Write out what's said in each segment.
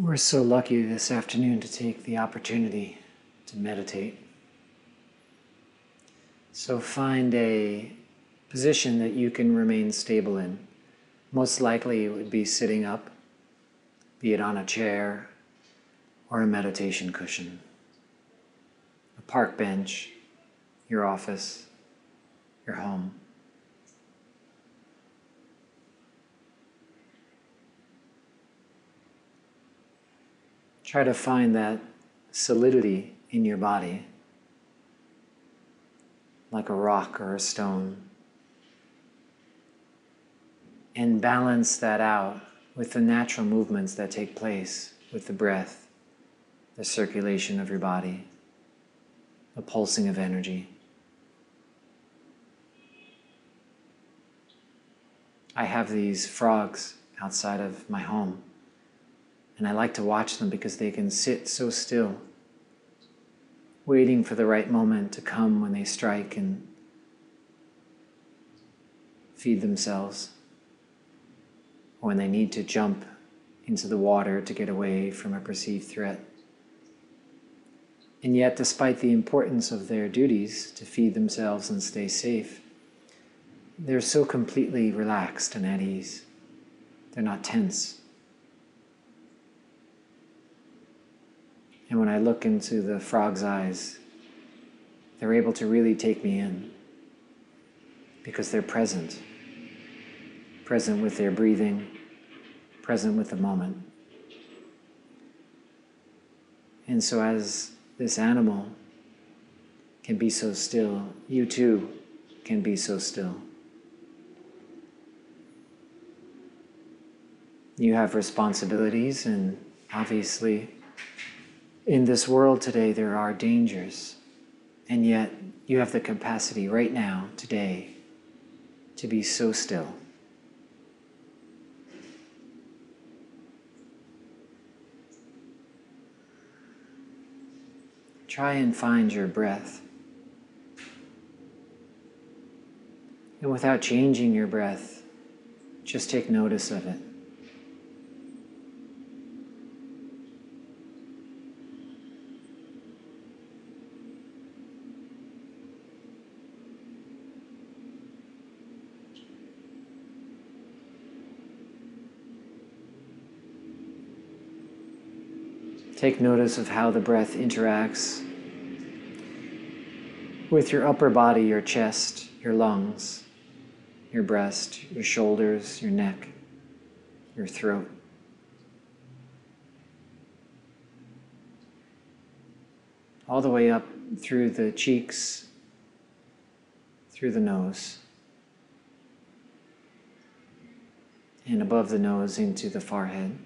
We're so lucky this afternoon to take the opportunity to meditate. So find a position that you can remain stable in. Most likely it would be sitting up, be it on a chair or a meditation cushion, a park bench, your office, your home. Try to find that solidity in your body, like a rock or a stone, and balance that out with the natural movements that take place with the breath, the circulation of your body, the pulsing of energy. I have these frogs outside of my home. And I like to watch them because they can sit so still, waiting for the right moment to come when they strike and feed themselves, or when they need to jump into the water to get away from a perceived threat. And yet, despite the importance of their duties to feed themselves and stay safe, they're so completely relaxed and at ease. They're not tense. And when I look into the frog's eyes, they're able to really take me in because they're present. Present with their breathing, present with the moment. And so, as this animal can be so still, you too can be so still. You have responsibilities, and obviously, in this world today, there are dangers, and yet you have the capacity right now, today, to be so still. Try and find your breath. And without changing your breath, just take notice of it. Take notice of how the breath interacts with your upper body, your chest, your lungs, your breast, your shoulders, your neck, your throat. All the way up through the cheeks, through the nose, and above the nose into the forehead.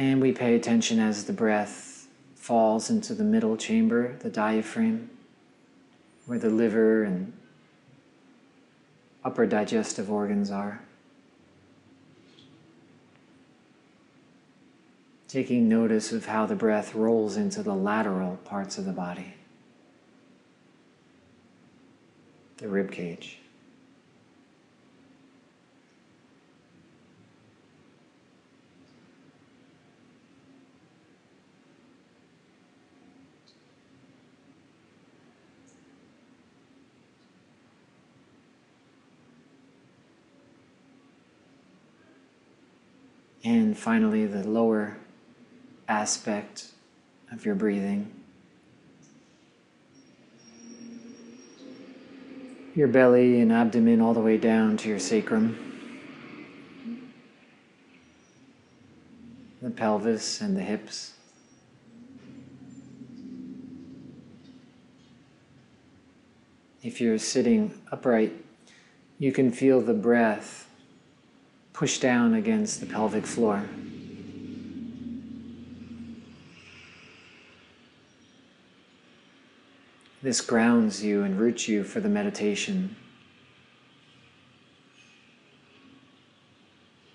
And we pay attention as the breath falls into the middle chamber, the diaphragm, where the liver and upper digestive organs are. Taking notice of how the breath rolls into the lateral parts of the body, the rib cage. And finally, the lower aspect of your breathing. Your belly and abdomen all the way down to your sacrum. The pelvis and the hips. If you're sitting upright, you can feel the breath push down against the pelvic floor. This grounds you and roots you for the meditation.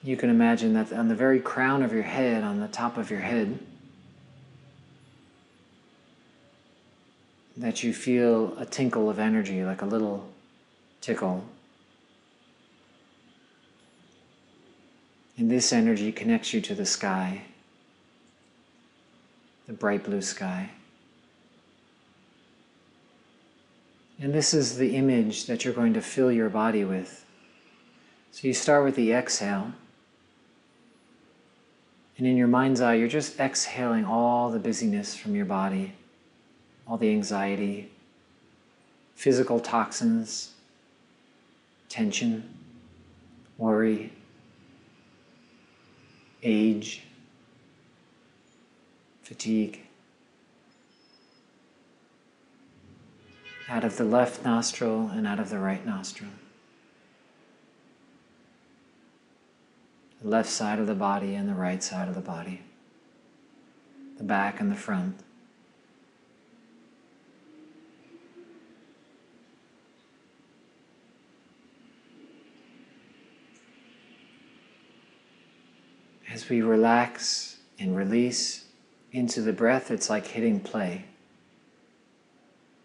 You can imagine that on the very crown of your head, on the top of your head, that you feel a tinkle of energy, like a little tickle. And this energy connects you to the sky, the bright blue sky. And this is the image that you're going to fill your body with. So you start with the exhale. And in your mind's eye, you're just exhaling all the busyness from your body, all the anxiety, physical toxins, tension, worry, age, fatigue. Out of the left nostril and out of the right nostril. The left side of the body and the right side of the body. The back and the front. As we relax and release into the breath, it's like hitting play,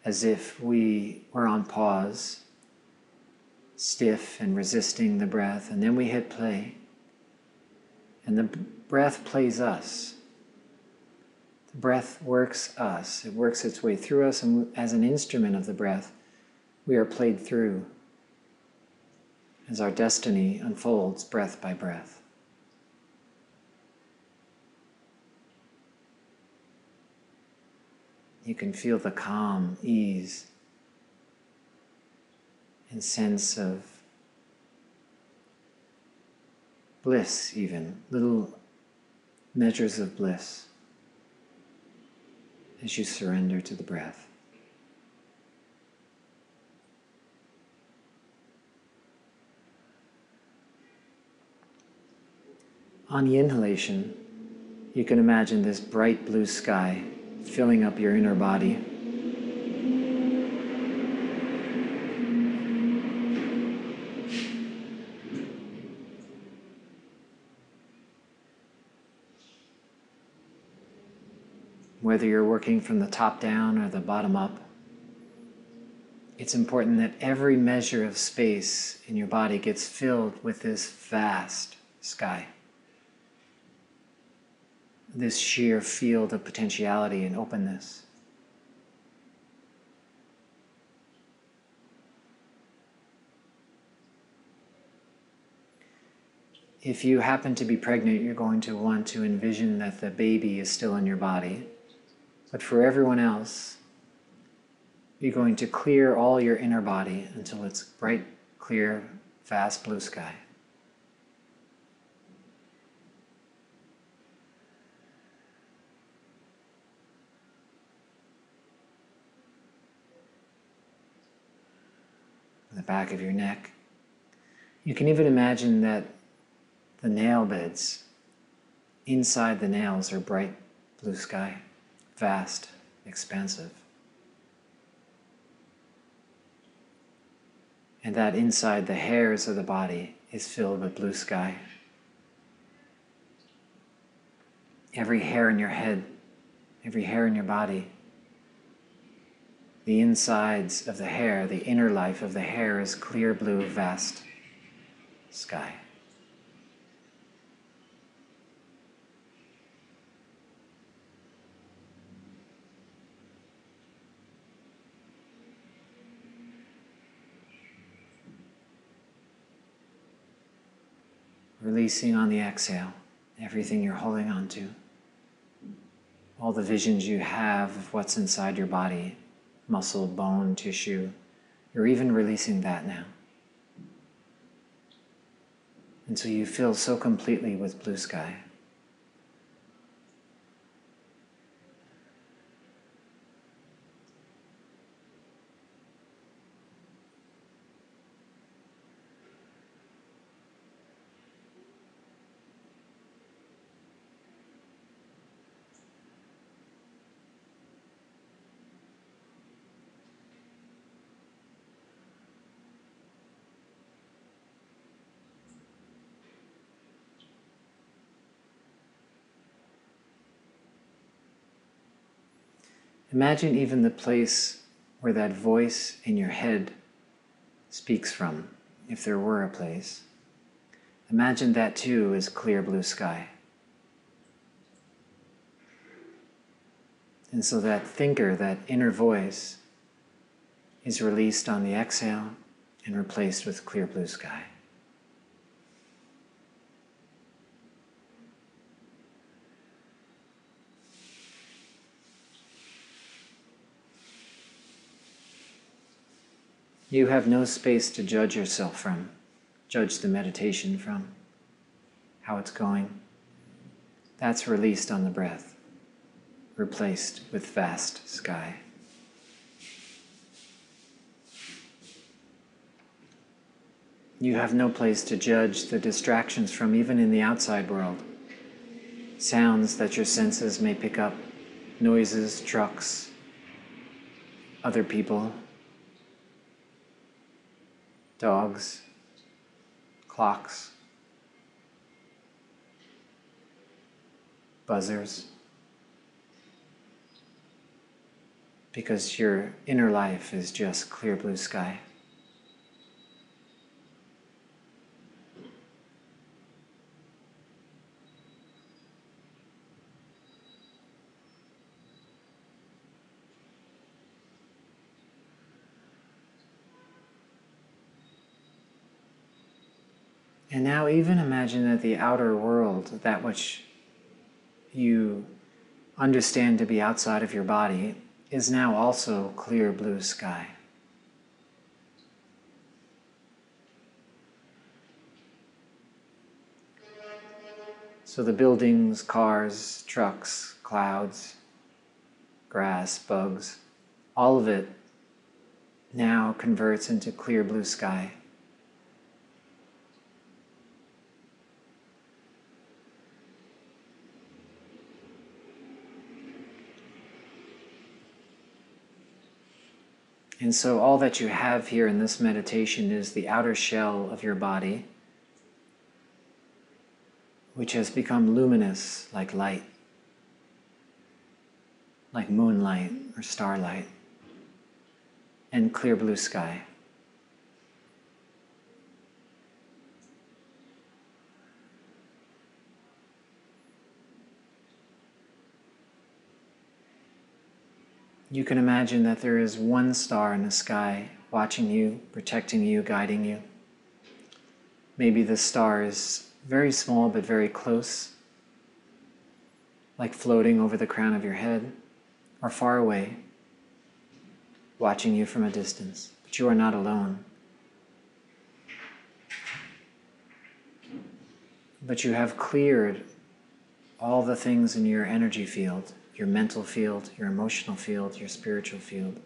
as if we were on pause, stiff and resisting the breath, and then we hit play. And the breath plays us. The breath works us, it works its way through us, and as an instrument of the breath, we are played through as our destiny unfolds breath by breath. You can feel the calm, ease, and sense of bliss, even little measures of bliss as you surrender to the breath. On the inhalation, you can imagine this bright blue sky filling up your inner body. Whether you're working from the top down or the bottom up, it's important that every measure of space in your body gets filled with this vast sky this sheer field of potentiality and openness. If you happen to be pregnant, you're going to want to envision that the baby is still in your body. But for everyone else, you're going to clear all your inner body until it's bright, clear, vast blue sky. The back of your neck. You can even imagine that the nail beds inside the nails are bright blue sky, vast, expansive. And that inside the hairs of the body is filled with blue sky. Every hair in your head, every hair in your body the insides of the hair, the inner life of the hair is clear blue, vast sky. Releasing on the exhale everything you're holding on to, all the visions you have of what's inside your body muscle, bone, tissue. You're even releasing that now. And so you feel so completely with blue sky. Imagine even the place where that voice in your head speaks from, if there were a place. Imagine that too as clear blue sky. And so that thinker, that inner voice, is released on the exhale and replaced with clear blue sky. You have no space to judge yourself from, judge the meditation from, how it's going. That's released on the breath, replaced with vast sky. You have no place to judge the distractions from, even in the outside world. Sounds that your senses may pick up, noises, trucks, other people, dogs, clocks, buzzers, because your inner life is just clear blue sky. And now, even imagine that the outer world, that which you understand to be outside of your body, is now also clear blue sky. So the buildings, cars, trucks, clouds, grass, bugs, all of it now converts into clear blue sky. And so, all that you have here in this meditation is the outer shell of your body, which has become luminous like light, like moonlight or starlight, and clear blue sky. You can imagine that there is one star in the sky watching you, protecting you, guiding you. Maybe the star is very small but very close, like floating over the crown of your head, or far away, watching you from a distance. But you are not alone. But you have cleared all the things in your energy field your mental field, your emotional field, your spiritual field.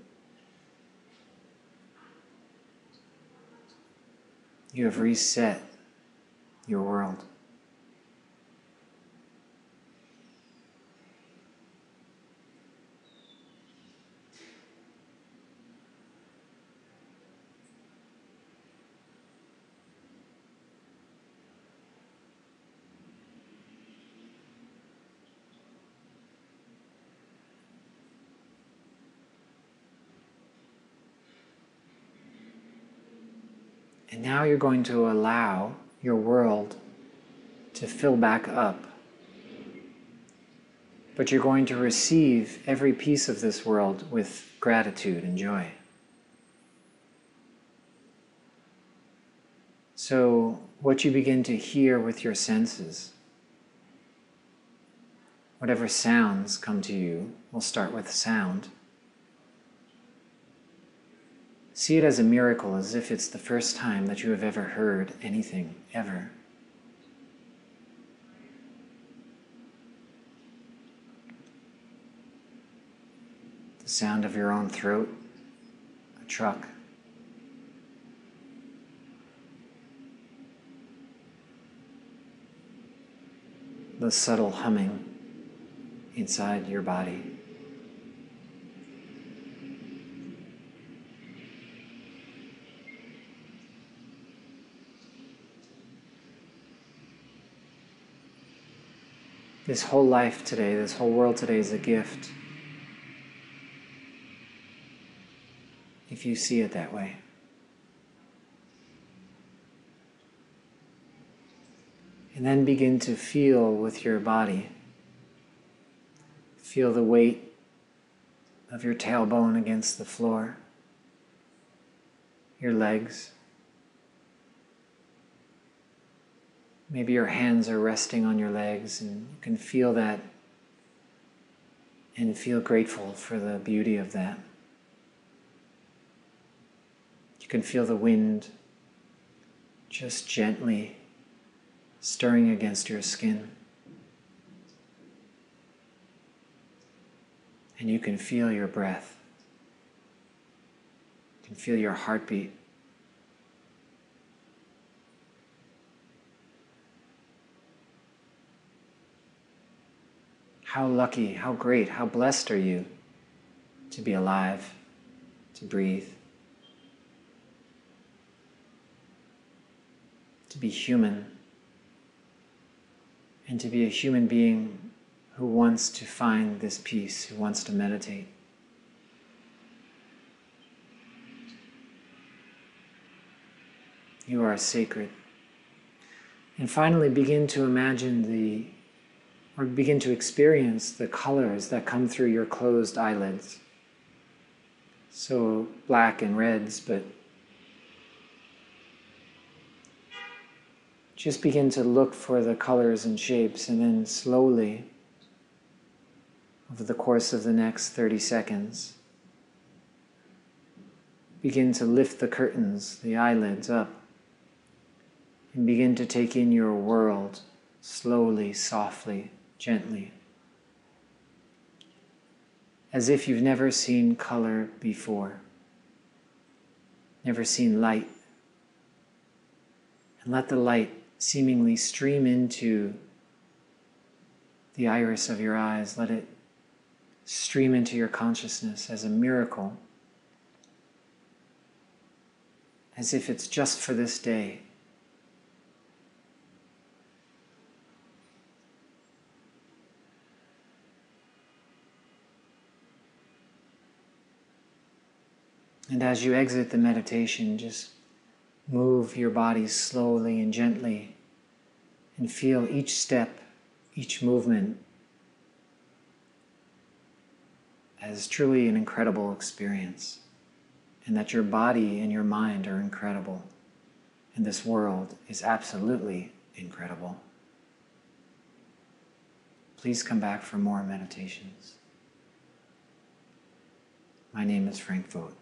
You have reset your world. And now you're going to allow your world to fill back up. But you're going to receive every piece of this world with gratitude and joy. So, what you begin to hear with your senses, whatever sounds come to you, we'll start with sound. See it as a miracle, as if it's the first time that you have ever heard anything, ever. The sound of your own throat, a truck. The subtle humming inside your body. This whole life today, this whole world today is a gift. if you see it that way. And then begin to feel with your body. Feel the weight of your tailbone against the floor, your legs. Maybe your hands are resting on your legs and you can feel that and feel grateful for the beauty of that. You can feel the wind just gently stirring against your skin. And you can feel your breath. You can feel your heartbeat. How lucky, how great, how blessed are you to be alive, to breathe, to be human, and to be a human being who wants to find this peace, who wants to meditate. You are sacred. And finally, begin to imagine the, or begin to experience the colors that come through your closed eyelids. So black and reds, but just begin to look for the colors and shapes, and then slowly over the course of the next 30 seconds. Begin to lift the curtains, the eyelids up, and begin to take in your world slowly, softly, gently. As if you've never seen color before, never seen light. And let the light seemingly stream into the iris of your eyes. Let it stream into your consciousness as a miracle, as if it's just for this day. And as you exit the meditation, just move your body slowly and gently and feel each step, each movement as truly an incredible experience, and that your body and your mind are incredible, and this world is absolutely incredible. Please come back for more meditations. My name is Frank Vogt.